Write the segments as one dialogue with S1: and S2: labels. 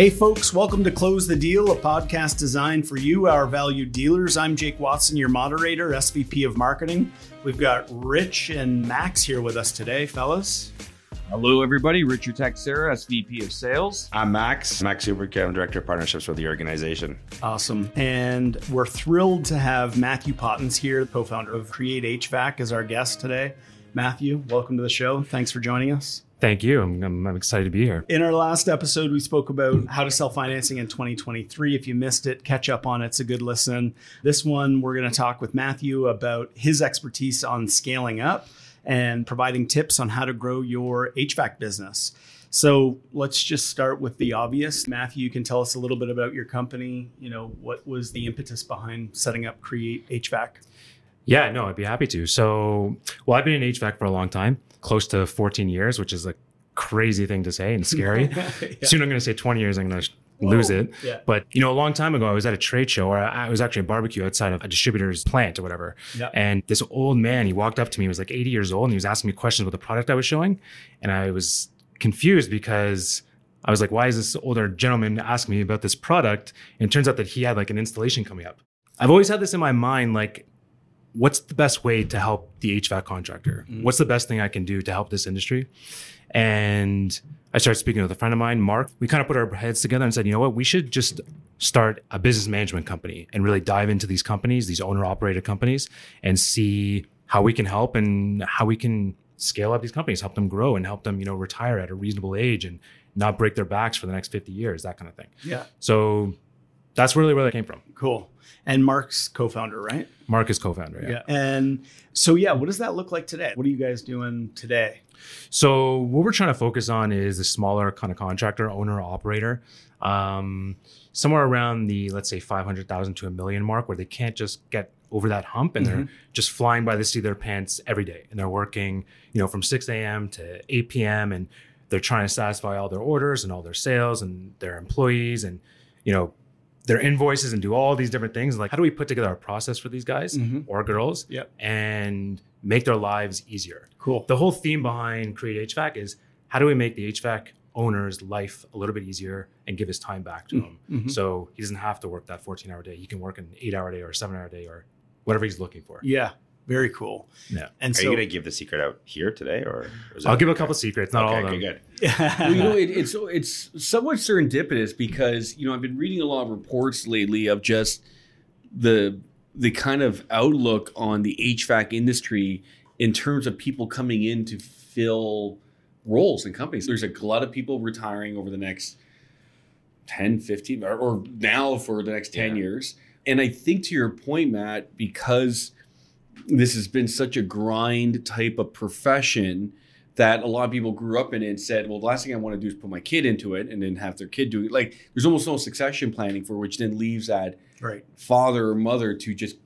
S1: Hey, folks, welcome to Close the Deal, a podcast designed for you, our valued dealers. I'm Jake Watson, your moderator, SVP of Marketing. We've got Rich and Max here with us today, fellas.
S2: Hello, everybody. Richard Texera, SVP of Sales.
S3: I'm Max, Max Huber, I'm Director of Partnerships with the organization.
S1: Awesome. And we're thrilled to have Matthew Pottins here, the co founder of Cre8te HVAC, as our guest today. Matthew, welcome to the show. Thanks for joining us.
S4: Thank you. I'm, I'm, I'm, excited to be here.
S1: In our last episode, we spoke about how to sell financing in 2023. If you missed it, catch up on it. It's a good listen. This one, we're going to talk with Matthew about his expertise on scaling up and providing tips on how to grow your HVAC business. So let's just start with the obvious. Matthew, you can tell us a little bit about your company. You know, what was the impetus behind setting up Cre8te HVAC?
S4: Yeah, no, I'd be happy to. So, well, I've been in HVAC for a long time close to 14 years, which is a crazy thing to say and scary. yeah. Soon I'm going to say 20 years, I'm going to lose it. Yeah. But you know, a long time ago, I was at a trade show, or I was actually a barbecue outside of a distributor's plant or whatever. Yeah. And this old man, he walked up to me, he was like 80 years old, and he was asking me questions about the product I was showing, and I was confused because. I was like, why is this older gentleman asking me about this product? And it turns out that he had like an installation coming up. I've always had this in my mind, like what's the best way to help the HVAC contractor? Mm-hmm. What's the best thing I can do to help this industry? And I started speaking with a friend of mine, Mark. We kind of put our heads together and said, you know what, we should just start a business management company and really dive into these companies, these owner operated companies, and see how we can help and how we can scale up these companies, help them grow and help them, you know, retire at a reasonable age and not break their backs for the next 50 years, that kind of thing.
S1: Yeah.
S4: So that's really where that came from.
S1: Cool. And Mark's co-founder, right?
S4: Mark is co-founder.
S1: Yeah. yeah. And so, yeah, what does that look like today? What are you guys doing today?
S4: So, what we're trying to focus on is the smaller kind of contractor, owner, operator, um, somewhere around the let's say five hundred thousand to a million mark, where they can't just get over that hump and mm-hmm. they're just flying by the seat of their pants every day, and they're working, you know, from six a.m. to eight p.m. and they're trying to satisfy all their orders and all their sales and their employees and you know their invoices and do all these different things. Like, how do we put together a process for these guys mm-hmm. or girls
S1: yep.
S4: and make their lives easier?
S1: Cool.
S4: The whole theme behind Cre8te HVAC is how do we make the HVAC owner's life a little bit easier and give his time back to him mm-hmm. so he doesn't have to work that 14 hour day. He can work an eight hour day or a seven hour day or whatever he's looking for.
S1: Yeah. Very cool.
S4: Yeah.
S3: And Are so, you going to give the secret out here today, or?
S4: I'll give a couple secrets, not
S3: okay,
S4: all of them.
S3: good.
S2: well, you know, it, it's it's somewhat serendipitous because you know I've been reading a lot of reports lately of just the the kind of outlook on the HVAC industry in terms of people coming in to fill roles in companies. There's a lot of people retiring over the next 10, 15, or, or now for the next 10 yeah. years. And I think to your point, Matt, because this has been such a grind type of profession that a lot of people grew up in it and said, well, the last thing I want to do is put my kid into it and then have their kid do it. Like there's almost no succession planning for which then leaves that
S1: right.
S2: father or mother to just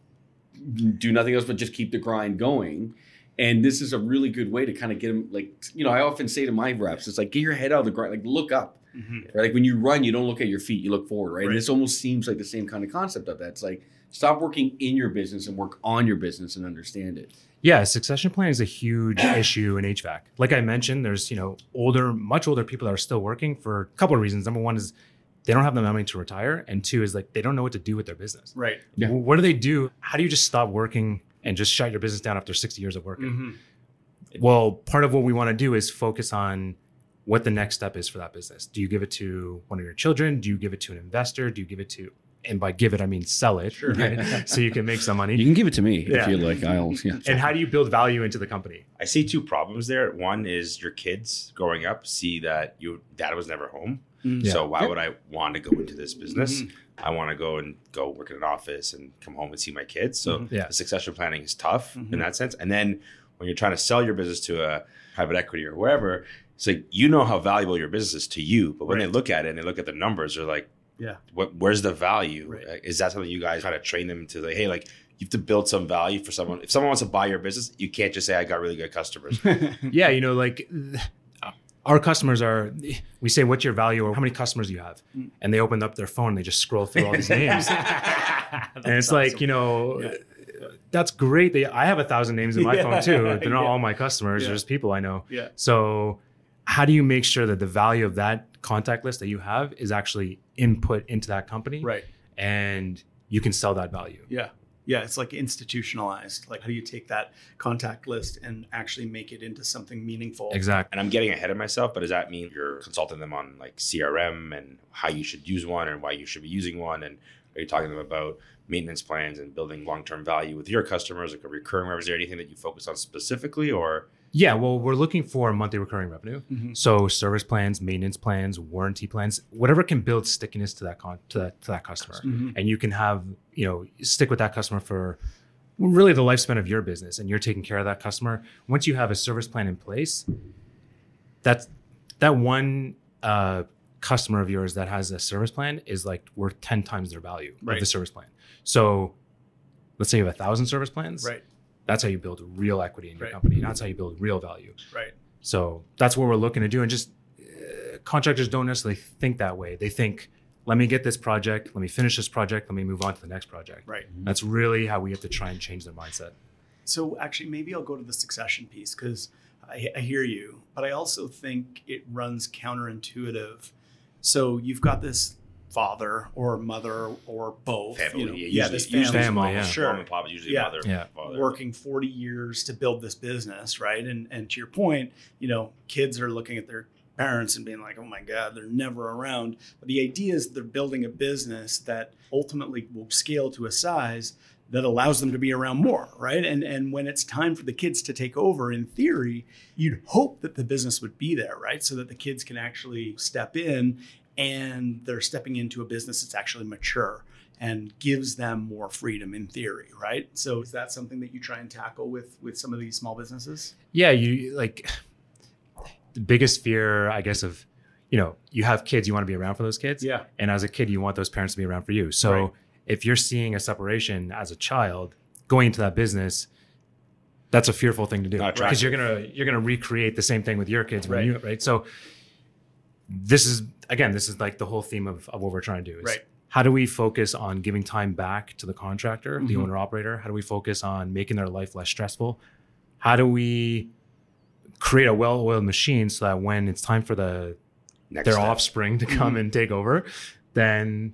S2: do nothing else but just keep the grind going. And this is a really good way to kind of get them like, you know, I often say to my reps, it's like, get your head out of the ground, like look up. Mm-hmm. Right. Like when you run, you don't look at your feet, you look forward, right? right? And this almost seems like the same kind of concept of that. It's like Stop working in your business and work on your business and understand it.
S4: Yeah, succession planning is a huge issue in HVAC. Like I mentioned, there's you know older, much older people that are still working for a couple of reasons. Number one is they don't have the money to retire, and two is like they don't know what to do with their business.
S1: Right.
S4: Yeah. What do they do? How do you just stop working and just shut your business down after 60 years of working? Mm-hmm. Well, part of what we want to do is focus on what the next step is for that business. Do you give it to one of your children? Do you give it to an investor? Do you give it to and by give it I mean sell it, sure. right? so you can make some money.
S2: You can give it to me yeah. if you like. I'll. Yeah.
S4: And how do you build value into the company?
S3: I see two problems there. One is your kids growing up see that your dad was never home, mm-hmm. so why yeah. would I want to go into this business? Mm-hmm. I want to go and go work in an office and come home and see my kids. So mm-hmm. yeah. the succession planning is tough in mm-hmm. that sense. And then when you're trying to sell your business to a private equity or wherever, it's like you know how valuable your business is to you, but when right. they look at it and they look at the numbers, they're like,
S1: yeah.
S3: What where's the value? Right. Is that something you guys try to train them to like, hey, like you have to build some value for someone. If someone wants to buy your business, you can't just say I got really good customers.
S4: yeah, you know, like our customers are we say what's your value or how many customers do you have mm. and they open up their phone and they just scroll through all these names and it's awesome. like you know yeah. that's great they, i have a thousand names in my yeah. phone too they're not yeah. all my customers they're just people i know
S1: yeah
S4: so how do you make sure that the value of that contact list that you have is actually input into that company
S1: Right.
S4: and you can sell that value
S1: Yeah. Yeah. It's like institutionalized. Like, how do you take that contact list and actually make it into something meaningful?
S4: exactly
S3: And I'm getting ahead of myself, but does that mean you're consulting them on like CRM and how you should use one and why you should be using one? And are you talking to them about maintenance plans and building long term value with your customers, like a recurring revenue? Is there anything that you focus on specifically or
S4: yeah well we're looking for monthly recurring revenue
S1: Mhm.
S4: so service plans maintenance plans warranty plans whatever can build stickiness to that con- to that, to that customer
S1: Mhm.
S4: and you can have you know stick with that customer for really the lifespan of your business and you're taking care of that customer once you have a service plan in place that's that one uh, customer of yours that has a service plan is like worth 10 times their value
S1: Right.
S4: of the service plan so let's say you have a thousand service plans
S1: Right.
S4: That's how you build real equity in your
S1: Right.
S4: company that's how you build real value
S1: Right.
S4: so that's what we're looking to do. And just uh, contractors don't necessarily think that way. They think, let me get this project, let me finish this project, let me move on to the next project.
S1: Right.
S4: That's really how we have to try and change their mindset.
S1: So actually, maybe I'll go to the succession piece because I, I hear you, but I also think it runs counterintuitive. So you've got this father or mother or both.
S3: family?
S1: You know,
S3: yeah,
S1: yeah,
S3: usually,
S1: this
S3: usually
S4: Family,
S3: mom,
S4: yeah.
S1: Sure.
S3: mom and pop is usually
S1: Yeah.
S3: mother,
S4: Yeah.
S3: father.
S1: working 40 years to build this business, right? And and to your point, you know, kids are looking at their parents and being like, "Oh my god, they're never around." But the idea is they're building a business that ultimately will scale to a size that allows them to be around more, right? And and when it's time for the kids to take over, in theory, you'd hope that the business would be there, right? So that the kids can actually step in and they're stepping into a business that's actually mature and gives them more freedom in theory, right? So is that something that you try and tackle with with some of these small businesses?
S4: Yeah, you like the biggest fear, I guess, of you know, you have kids, you want to be around for those kids.
S1: Yeah.
S4: And as a kid, you want those parents to be around for you. So
S1: Right.
S4: if you're seeing a separation as a child going into that business, that's a fearful thing to do because you're gonna you're gonna recreate the same thing with your kids
S1: Right.
S4: you right. So this is again, this is like the whole theme of, of what we're trying to do is
S1: Right.
S4: how do we focus on giving time back to the contractor, the
S1: Mhm.
S4: owner operator? How do we focus on making their life less stressful? How do we create a well-oiled machine so that when it's time for the
S3: Next
S4: their
S3: step.
S4: offspring to come
S1: Mhm.
S4: and take over, then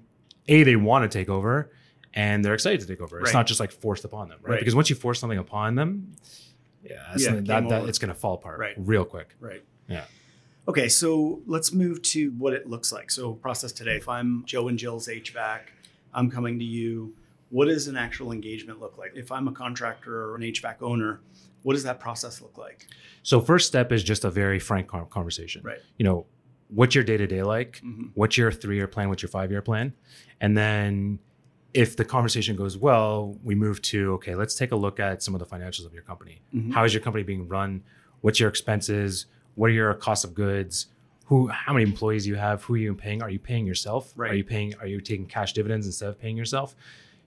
S4: a they want to take over and they're excited to take over. It's
S1: Right.
S4: not just like forced upon them, right?
S1: Right.
S4: Because once you force something upon them, yeah,
S1: Yeah,
S4: that, that it's going to fall apart
S1: Right.
S4: real quick.
S1: Right.
S4: Yeah.
S1: Okay, so let's move to what it looks like. So process today. If I'm Joe and Jill's HVAC, I'm coming to you. What does an actual engagement look like? If I'm a contractor or an HVAC owner, what does that process look like?
S4: So first step is just a very frank conversation.
S1: Right.
S4: You know, what's your day to day like?
S1: Mhm.
S4: What's your three year plan? What's your five year plan? And then if the conversation goes well, we move to okay, let's take a look at some of the financials of your company.
S1: Mhm.
S4: How is your company being run? What's your expenses? What are your cost of goods? Who, how many employees you have? Who are you paying? Are you paying yourself?
S1: Right.
S4: Are you paying? Are you taking cash dividends instead of paying yourself?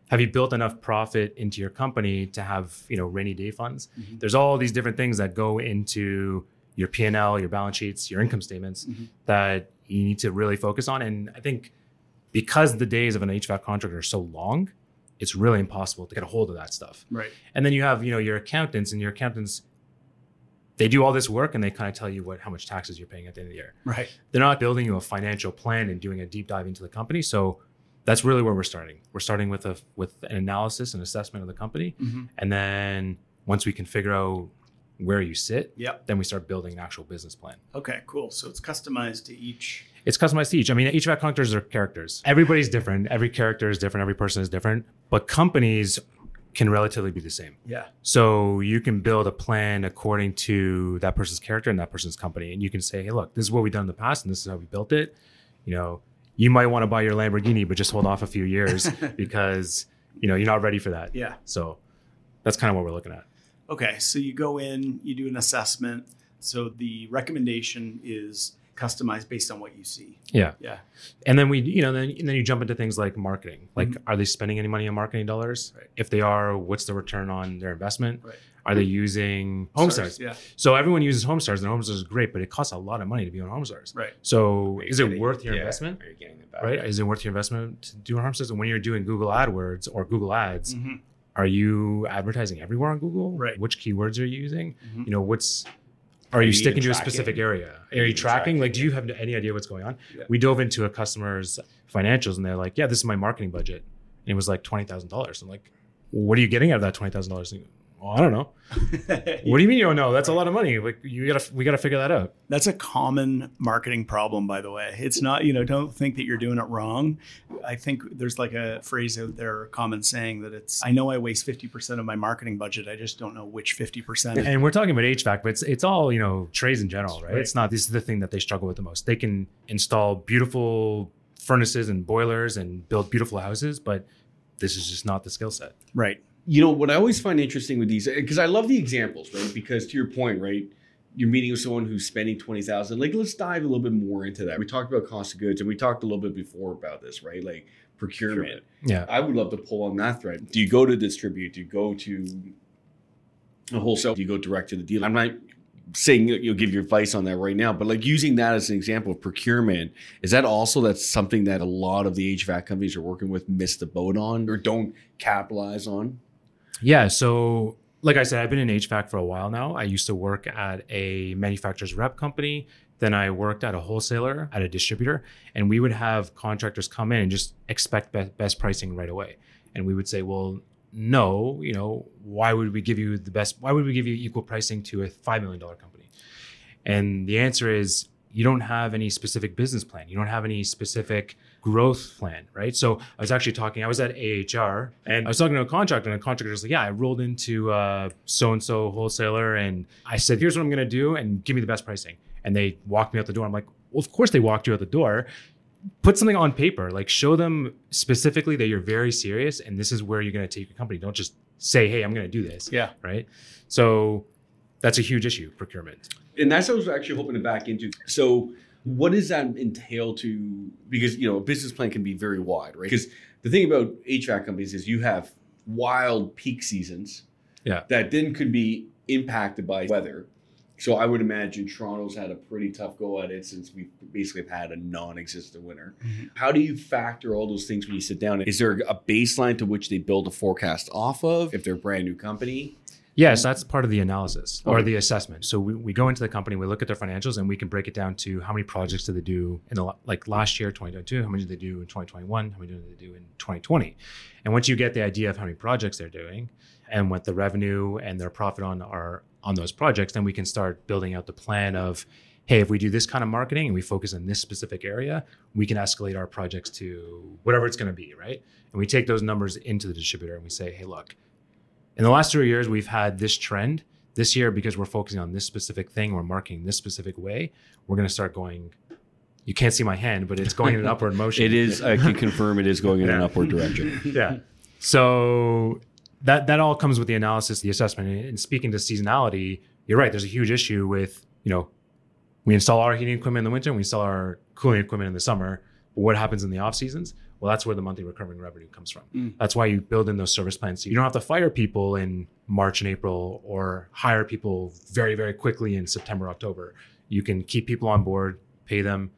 S4: Have you built enough profit into your company to have you know rainy day funds?
S1: Mhm.
S4: There's all these different things that go into your P and L, your balance sheets, your income statements
S1: Mhm.
S4: that you need to really focus on. And I think because the days of an HVAC contractor are so long, it's really impossible to get a hold of that stuff.
S1: Right.
S4: And then you have, you know, your accountants and your accountants, they do all this work and they kind of tell you what how much taxes you're paying at the end of the year.
S1: Right.
S4: They're not building you a financial plan and doing a deep dive into the company. So that's really where we're starting. We're starting with a with an analysis and assessment of the company.
S1: Mhm.
S4: And then once we can figure out where you sit,
S1: Yep.
S4: then we start building an actual business plan.
S1: Okay, cool. So it's customized to each.
S4: It's customized to each. I mean, each of our characters are characters. Everybody's different. Every character is different. Every person is different. But companies can relatively be the same.
S1: Yeah.
S4: So you can build a plan according to that person's character and that person's company. And you can say, hey, look, this is what we've done in the past and this is how we built it. You know, you might want to buy your Lamborghini, but just hold off a few years because, you know, you're not ready for that.
S1: Yeah.
S4: So that's kind of what we're looking at.
S1: Okay, so you go in, you do an assessment. So the recommendation is customized based on what you see.
S4: Yeah.
S1: Yeah.
S4: And then we, you know, then and then you jump into things like marketing. Like, are they spending any money on marketing dollars?
S1: Mm-hmm. Right.
S4: If they are, what's the return on their investment?
S1: Right.
S4: Are they using HomeStars?
S1: Yeah.
S4: So everyone uses HomeStars, and HomeStars is great, but it costs a lot of money to be on HomeStars.
S1: Right.
S4: So
S3: Are you
S4: is it worth your
S3: yeah,
S4: investment?
S3: Are you getting it back?
S4: Right? Is it worth your investment to do HomeStars? And when you're doing Google AdWords or Google Ads,
S1: Mhm.
S4: are you advertising everywhere on Google?
S1: Right.
S4: Which keywords are you using?
S1: Mhm.
S4: You know, what's are you sticking to a specific area? Are
S3: you
S4: you tracking?
S3: tracking?
S4: Like, do you have any idea what's going on?
S1: Yeah.
S4: We dove into a customer's financials and they're like, yeah, this is my marketing budget. And it was like $20,000. I'm like, what are you getting out of that $20,000? Well, I don't know. What do you mean you don't know? That's a lot of money. Like, you gotta, we gotta figure that out.
S1: That's a common marketing problem, by the way. It's not, you know, don't think that you're doing it wrong. I think there's like a phrase out there, a common saying that it's, I know I waste 50% of my marketing budget. I just don't know which 50%.
S4: And we're talking about HVAC, but it's it's all you know trades in general, right?
S1: Right.
S4: It's not. This is the thing that they struggle with the most. They can install beautiful furnaces and boilers and build beautiful houses, but this is just not the skill set.
S1: right.
S2: You know what I always find interesting with these because I love the examples, right? Because to your point, right, you're meeting with someone who's spending twenty thousand. Like, let's dive a little bit more into that. We talked about cost of goods, and we talked a little bit before about this, right? Like procurement.
S4: Yeah.
S2: I would love to pull on that thread. Do you go to distribute? Do you go to a wholesale? Do you go direct to the dealer? I'm not saying that you'll give your advice on that right now, but like using that as an example of procurement, is that also that's something that a lot of the HVAC companies are working with miss the boat on or don't capitalize on?
S4: Yeah. So, like I said, I've been in HVAC for a while now. I used to work at a manufacturer's rep company. Then I worked at a wholesaler, at a distributor, and we would have contractors come in and just expect be- best pricing right away. And we would say, well, no, you know, why would we give you the best? Why would we give you equal pricing to a $5 million company? And the answer is you don't have any specific business plan. You don't have any specific growth plan, right? So I was actually talking, I was at AHR and I was talking to a contractor and the contractor was like, yeah, I rolled into uh, so-and-so wholesaler and I said, here's what I'm going to do and give me the best pricing. And they walked me out the door. I'm like, well, of course they walked you out the door. Put something on paper, like show them specifically that you're very serious and this is where you're going to take your company. Don't just say, hey, I'm going to do this.
S1: Yeah.
S4: Right. So that's a huge issue, procurement.
S2: and that's what I was actually hoping to back into. So, what does that entail to? Because you know, a business plan can be very wide, right? Because the thing about HVAC companies is you have wild peak seasons,
S4: Yeah.
S2: that then could be impacted by weather. So I would imagine Toronto's had a pretty tough go at it since we basically have had a non-existent winter.
S1: Mhm.
S2: How do you factor all those things when you sit down? Is there a baseline to which they build a forecast off of if they're a brand new company?
S4: Yes, that's part of the analysis or
S2: Okay.
S4: the assessment. So we, we go into the company, we look at their financials, and we can break it down to how many projects did they do in the like last year, 2022, how many did they do in 2021, how many did they do in 2020. And once you get the idea of how many projects they're doing and what the revenue and their profit on are on those projects, then we can start building out the plan of, hey, if we do this kind of marketing and we focus on this specific area, we can escalate our projects to whatever it's going to be, right? And we take those numbers into the distributor and we say, hey, look, in the last three years, we've had this trend. This year, because we're focusing on this specific thing, we're marketing this specific way, we're going to start going. You can't see my hand, but it's going in an upward motion.
S2: It is. I can confirm it is going in an upward direction.
S4: yeah. So that that all comes with the analysis, the assessment, and speaking to seasonality, you're right. There's a huge issue with you know we install our heating equipment in the winter, and we install our cooling equipment in the summer. But what happens in the off seasons? Well, that's where the monthly recurring revenue comes from.
S1: Mm.
S4: That's why you build in those service plans. So you don't have to fire people in March and April or hire people very, very quickly in September, October. You can keep people on board, pay them,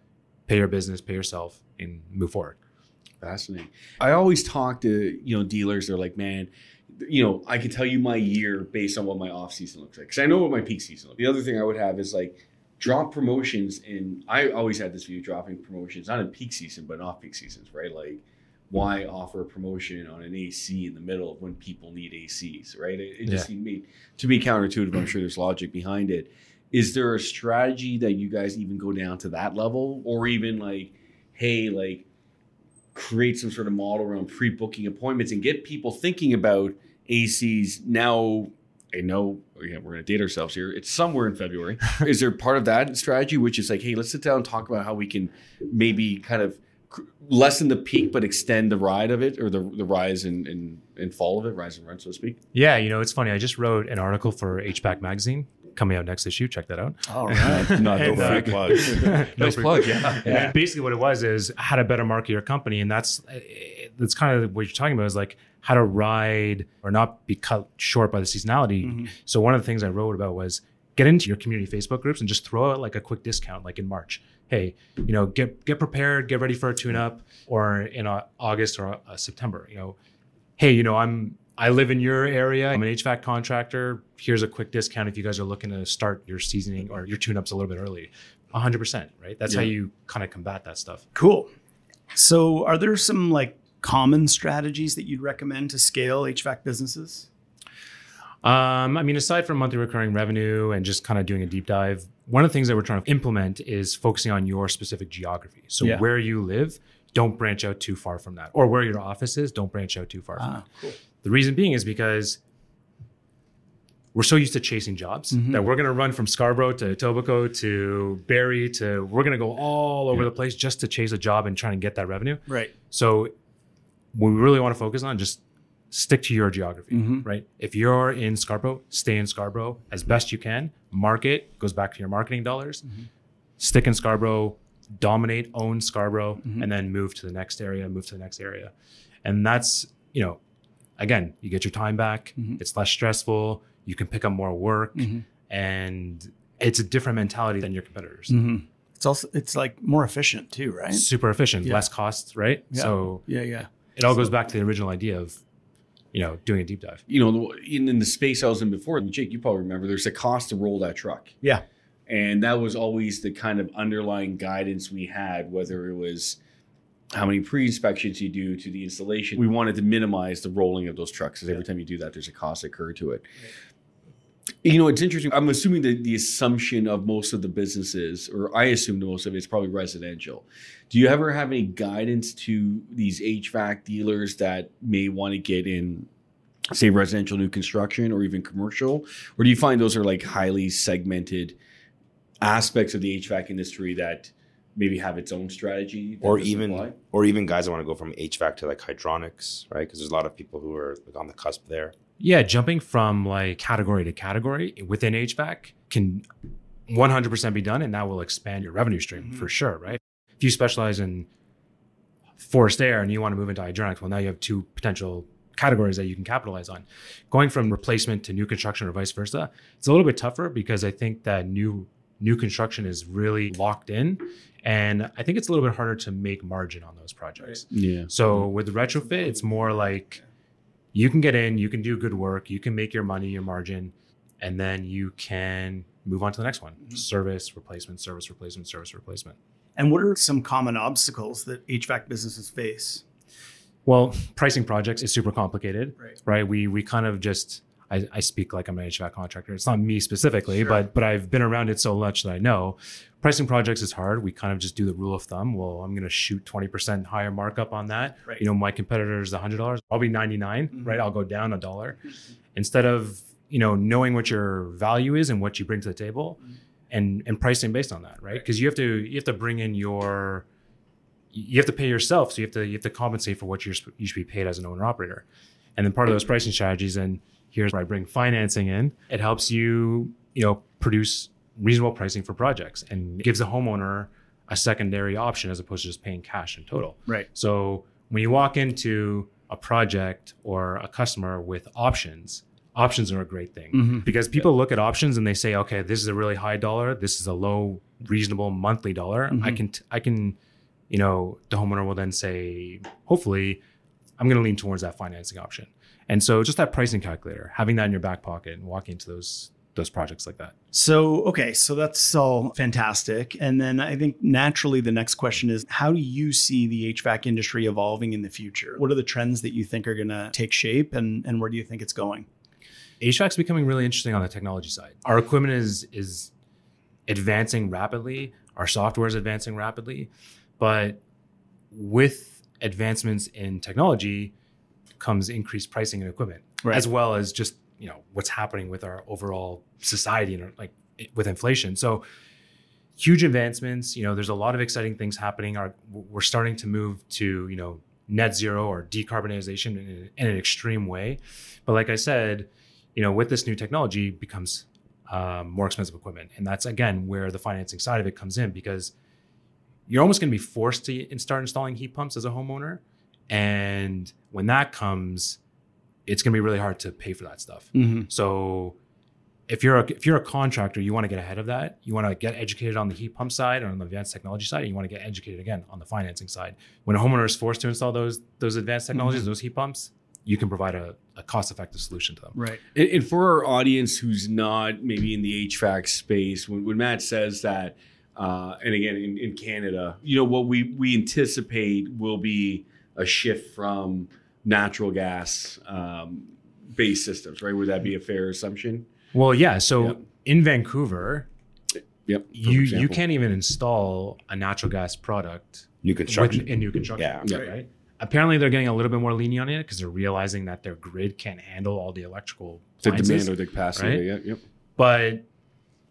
S4: pay your business, pay yourself, and move forward.
S2: Fascinating. I always talk to you know dealers. They're like, man, you know, I can tell you my year based on what my off season looks like because I know what my peak season. looks like. The other thing I would have is like drop promotions, and I always had this view dropping promotions not in peak season but in off peak seasons, right? Like, why offer a promotion on an AC in the middle of when people need ACs, right? It, it just seemed to me to be counterintuitive. I'm sure there's logic behind it. Is there a strategy that you guys even go down to that level, or even like, hey, like create some sort of model around pre-booking appointments and get people thinking about ACs now. I know yeah, we're going to date ourselves here. It's somewhere in February. is there part of that strategy, which is like, hey, let's sit down and talk about how we can maybe kind of lessen the peak but extend the ride of it or the, the rise and and and fall of it, rise and run, so to speak.
S4: Yeah, you know, it's funny. I just wrote an article for HPAC magazine coming out next issue. Check that out.
S1: All right.
S2: Not
S4: And,
S2: no
S4: uh,
S2: free plugs.
S4: No free-
S2: plug, yeah.
S4: And basically, what it was is how to better market your company, and that's that's kind of what you're talking about is like how to ride or not be cut short by the seasonality.
S1: Mhm.
S4: So one of the things I wrote about was get into your community Facebook groups and just throw out like a quick discount, like in March. Hey, you know, get get prepared, get ready for a tune up, or in uh, August or uh, September. You know, hey, you know, I'm I live in your area. I'm an HVAC contractor. Here's a quick discount if you guys are looking to start your seasoning or your tune ups a little bit early. 100%, right? That's yeah. how you kind of combat that stuff.
S1: Cool. So, are there some like common strategies that you'd recommend to scale HVAC businesses?
S4: Um, I mean, aside from monthly recurring revenue and just kind of doing a deep dive, one of the things that we're trying to implement is focusing on your specific geography. So, yeah. where you live, don't branch out too far from that. Or where your office is, don't branch out too far ah, from that. Cool. The reason being is because we're so used to chasing jobs mm-hmm. that we're going to run from Scarborough to Etobicoke to Barrie to we're going to go all over yeah. the place just to chase a job and try and get that revenue.
S1: Right.
S4: So what we really want to focus on just stick to your geography, mm-hmm. right? If you're in Scarborough, stay in Scarborough as best you can. Market goes back to your marketing dollars. Mm-hmm. Stick in Scarborough, dominate, own Scarborough, mm-hmm. and then move to the next area, move to the next area. And that's, you know, again, you get your time back. Mm-hmm. It's less stressful. You can pick up more work, mm-hmm. and it's a different mentality than your competitors.
S1: Mm-hmm. It's also it's like more efficient too, right?
S4: Super efficient, yeah. less costs, right?
S1: Yeah.
S4: So
S1: yeah, yeah.
S4: It all goes back to the original idea of you know, doing a deep dive.
S2: You know, in, in the space I was in before, Jake, you probably remember there's a cost to roll that truck.
S1: Yeah.
S2: And that was always the kind of underlying guidance we had, whether it was how many pre-inspections you do to the installation. We wanted to minimize the rolling of those trucks because every time you do that, there's a cost occurred to it. You know, it's interesting. I'm assuming that the assumption of most of the businesses, or I assume most of it, is probably residential. Do you ever have any guidance to these HVAC dealers that may want to get in, say, residential new construction or even commercial? Or do you find those are like highly segmented aspects of the HVAC industry that maybe have its own strategy
S3: or even or even guys that want to go from HVAC to like hydronics, right? Because there's a lot of people who are like on the cusp there.
S4: Yeah, jumping from like category to category within HVAC can 100% be done, and that will expand your revenue stream mm-hmm. for sure, right? If you specialize in forced air and you want to move into hydronics, well, now you have two potential categories that you can capitalize on. Going from replacement to new construction or vice versa, it's a little bit tougher because I think that new new construction is really locked in and I think it's a little bit harder to make margin on those projects.
S2: Yeah.
S4: So with retrofit, it's more like you can get in, you can do good work, you can make your money, your margin, and then you can move on to the next one. Mm-hmm. Service, replacement, service, replacement, service, replacement.
S1: And what are some common obstacles that HVAC businesses face?
S4: Well, pricing projects is super complicated, right? right? We we kind of just I, I, speak like I'm an HVAC contractor. It's not me specifically, sure. but but I've been around it so much that I know pricing projects is hard. We kind of just do the rule of thumb. Well, I'm going to shoot 20% higher markup on that. Right. You know, my competitor is $100. I'll be 99, mm-hmm. right? I'll go down a dollar mm-hmm. instead of you know knowing what your value is and what you bring to the table, mm-hmm. and and pricing based on that, right? Because right. you have to you have to bring in your you have to pay yourself, so you have to you have to compensate for what you're you should be paid as an owner operator, and then part of those pricing strategies and here's where I bring financing in. It helps you, you know, produce reasonable pricing for projects and gives the homeowner a secondary option as opposed to just paying cash in total.
S1: Right.
S4: So when you walk into a project or a customer with options, options are a great thing mm-hmm. because people yeah. look at options and they say, okay, this is a really high dollar, this is a low reasonable monthly dollar. Mm-hmm. I can t- I can, you know, the homeowner will then say, hopefully, I'm going to lean towards that financing option. And so just that pricing calculator, having that in your back pocket and walking into those those projects like that.
S1: So, okay, so that's all fantastic. And then I think naturally the next question is how do you see the HVAC industry evolving in the future? What are the trends that you think are going to take shape and, and where do you think it's going?
S4: HVAC is becoming really interesting on the technology side. Our equipment is is advancing rapidly, our software is advancing rapidly, but with advancements in technology, comes increased pricing and equipment, right. as well as just you know what's happening with our overall society and like with inflation. So huge advancements. You know, there's a lot of exciting things happening. Our, we're starting to move to you know net zero or decarbonization in, in an extreme way. But like I said, you know, with this new technology becomes um, more expensive equipment, and that's again where the financing side of it comes in because you're almost going to be forced to start installing heat pumps as a homeowner and when that comes, it's going to be really hard to pay for that stuff. Mm-hmm. So if you're a, if you're a contractor, you want to get ahead of that. You want to get educated on the heat pump side or on the advanced technology side, and you want to get educated again on the financing side. When a homeowner is forced to install those those advanced technologies, mm-hmm. those heat pumps, you can provide a, a cost effective solution to them.
S1: Right.
S2: And, and, for our audience who's not maybe in the HVAC space, when, when Matt says that, uh, and again in, in Canada, you know what we we anticipate will be a shift from natural gas um, based systems, right? Would that be a fair assumption?
S4: Well, yeah. So yep. in Vancouver,
S2: yep,
S4: you example. you can't even install a natural gas product
S3: new construction
S4: in new construction.
S3: Yeah,
S4: right. right. Apparently, they're getting a little bit more lenient on it because they're realizing that their grid can't handle all the electrical
S2: the demand or the capacity. Right? Yeah, yep.
S4: But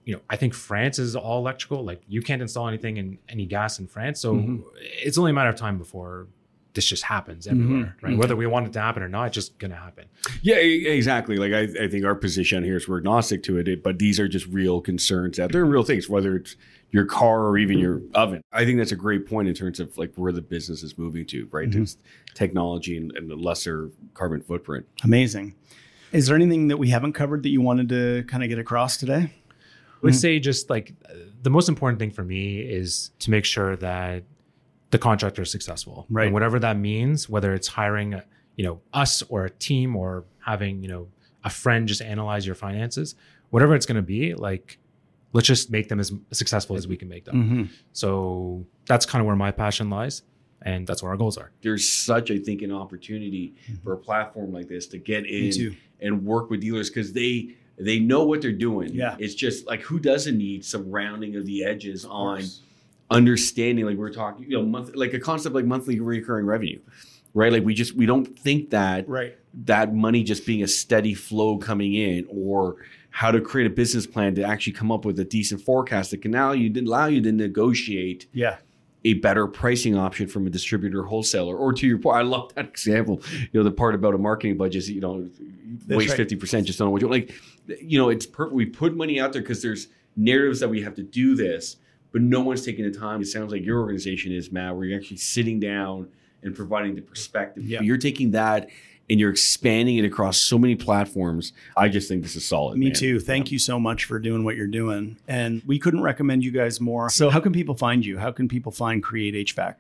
S4: you know, I think France is all electrical. Like you can't install anything in any gas in France, so mm-hmm. it's only a matter of time before this just happens everywhere, mm-hmm. right? Mm-hmm. Whether we want it to happen or not, it's just going to happen.
S2: Yeah, exactly. Like I, I think our position here is we're agnostic to it, but these are just real concerns that they're real things, whether it's your car or even your oven. I think that's a great point in terms of like where the business is moving to, right? Mm-hmm. It's technology and, and a lesser carbon footprint.
S1: Amazing. Is there anything that we haven't covered that you wanted to kind of get across today?
S4: I would mm-hmm. say just like the most important thing for me is to make sure that the contractor is successful.
S1: Right.
S4: And whatever that means, whether it's hiring, you know, us or a team or having, you know, a friend just analyze your finances, whatever it's going to be, like, let's just make them as successful as we can make them. Mm-hmm. So that's kind of where my passion lies. And that's where our goals are.
S2: There's such, I think, an opportunity mm-hmm. for a platform like this to get in and work with dealers because they they know what they're doing.
S1: Yeah.
S2: It's just like who doesn't need some rounding of the edges on understanding like we're talking you know month like a concept like monthly recurring revenue right? Like we just we don't think that
S1: right.
S2: that money just being a steady flow coming in or how to create a business plan to actually come up with a decent forecast that can now you allow you to negotiate
S1: yeah.
S2: a better pricing option from a distributor wholesaler. Or to your point i love that example you know the part about a marketing budget is you know That's waste right. 50% just don't what you like you know it's perfect we put money out there because there's narratives that we have to do this but no one's taking the time. It sounds like your organization is, Matt, where you're actually sitting down and providing the perspective.
S1: Yeah.
S2: You're taking that and you're expanding it across so many platforms. I just think this is solid.
S1: Me
S2: man.
S1: too. Thank yeah. you so much for doing what you're doing. And we couldn't recommend you guys more. So, how can people find you? How can people find Cre8te HVAC?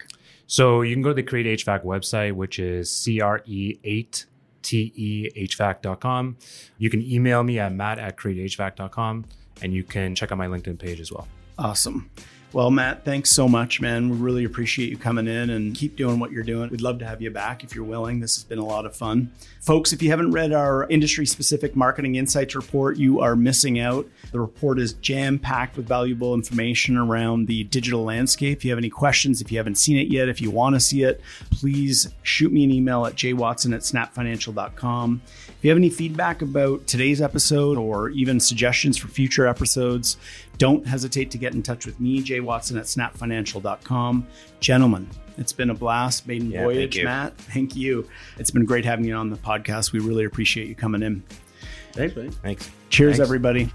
S4: So, you can go to the Cre8te HVAC website, which is CRE8 tehvac.com. You can email me at matt at createhvac.com and you can check out my LinkedIn page as well.
S1: Awesome. Well, Matt, thanks so much, man. We really appreciate you coming in and keep doing what you're doing. We'd love to have you back if you're willing. This has been a lot of fun. Folks, if you haven't read our industry specific marketing insights report, you are missing out. The report is jam packed with valuable information around the digital landscape. If you have any questions, if you haven't seen it yet, if you want to see it, please shoot me an email at jwatson at snapfinancial.com. If you have any feedback about today's episode or even suggestions for future episodes, don't hesitate to get in touch with me, Jay Watson at snapfinancial.com. Gentlemen, it's been a blast. Maiden yeah, voyage, thank Matt. Thank you. It's been great having you on the podcast. We really appreciate you coming in.
S2: Thanks, man.
S3: Thanks.
S1: Cheers,
S3: Thanks.
S1: everybody.